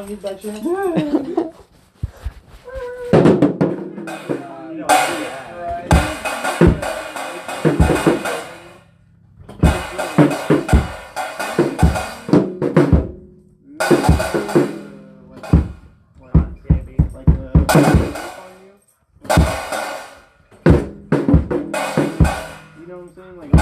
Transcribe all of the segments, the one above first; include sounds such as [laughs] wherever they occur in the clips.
I'll be back. [laughs] You know what I'm saying? Like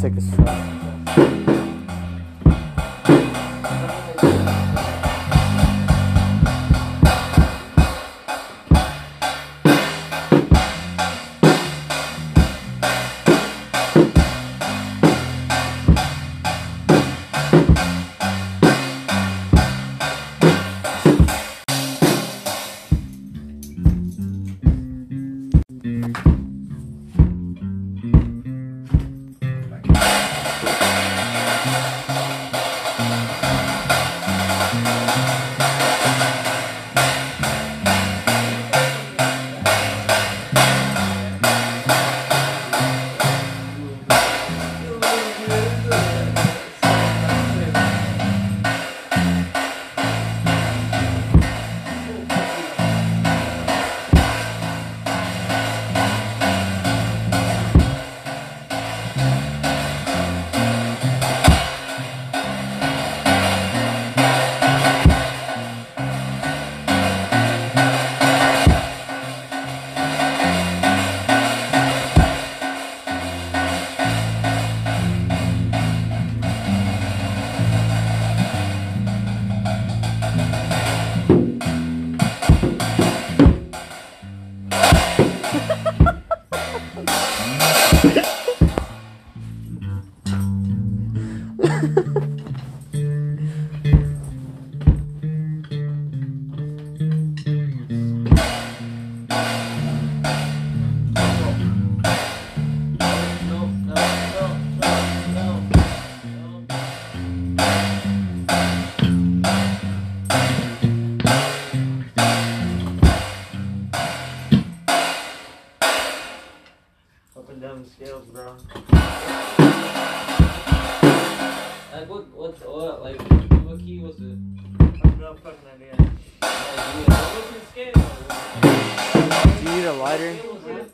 38.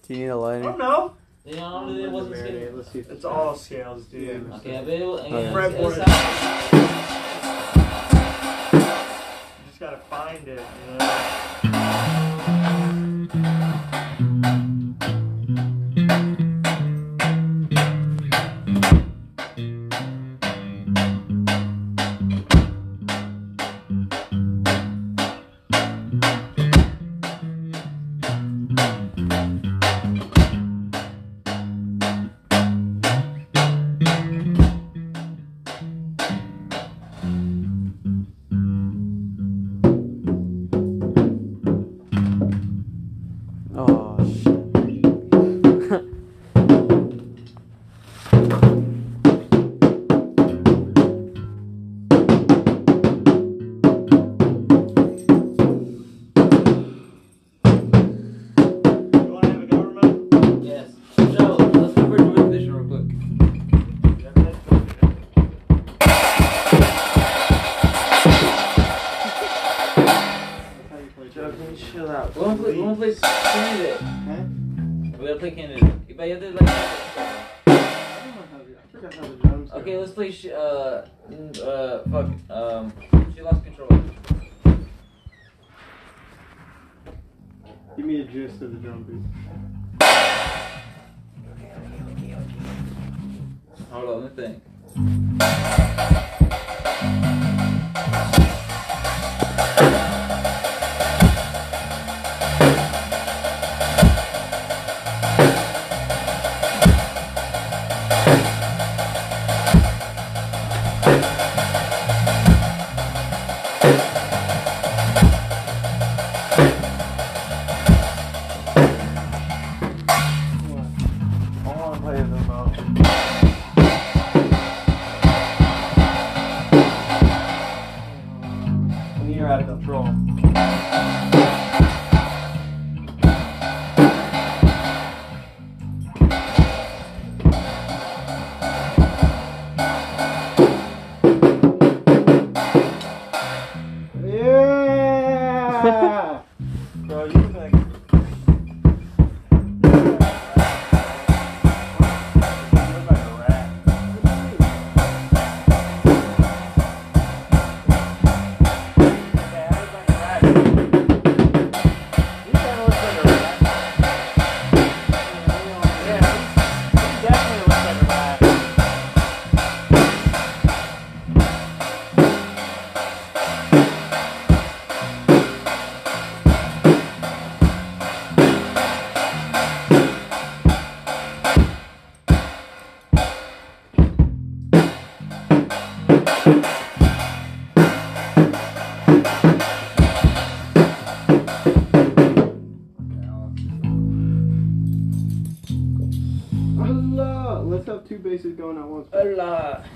Do you need a lighter? I no. You know, it wasn't scale. It's all scales, dude. Okay, but it You just gotta find it, you know. Chill out? We wanna play, we wanna play candidate. Huh? We gotta play candidate. But you have to like. I don't know how the, I forgot how the drums go. Okay, let's play. Sh- uh, uh, fuck. Um, she lost control. Give me a gist of the drum beat. Okay, okay, okay, okay. Hold on, let me think.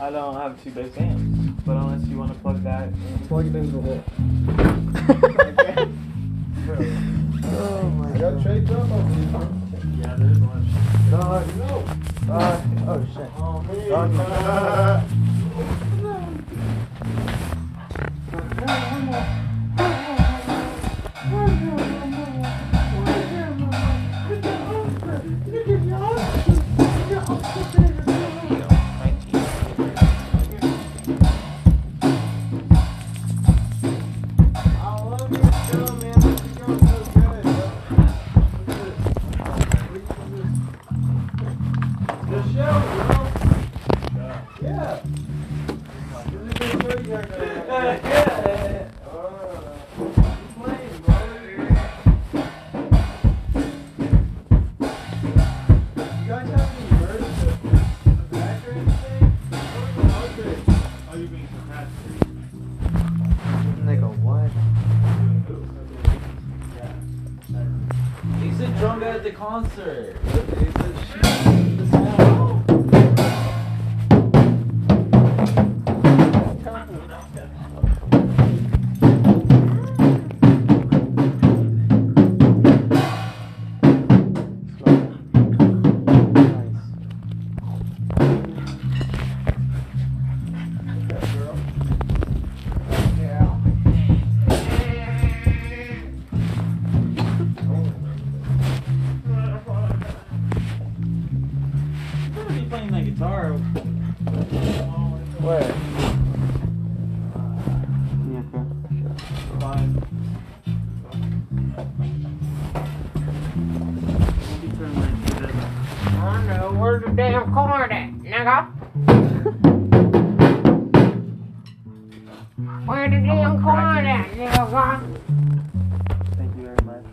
I don't have two bass amps, but unless you want to plug that in. Plug it into the hole. Guy Where the damn cord at, nigga? Thank you very much.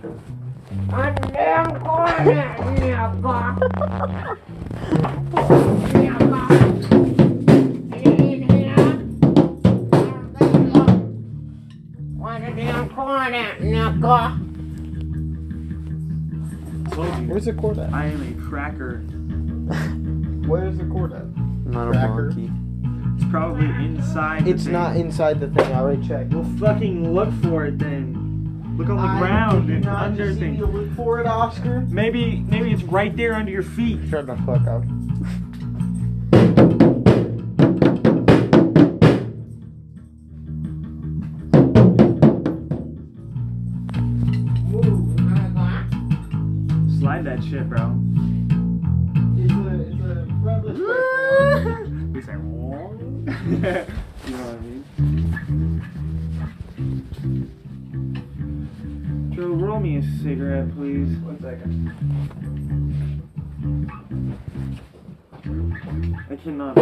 Where the damn cord at, nigga? Nigga. You hear that? Where the damn cord at, nigga? Where's the cord at? I am a cracker. Where's the cord at? Not Cracker. a monkey. It's probably inside. the It's thing. not inside the thing. I already checked. Well, fucking look for it then. Look on the I ground and not under things. look for it, Oscar. Maybe, maybe it's right there under your feet. Shut the fuck up. Please. One second. I cannot.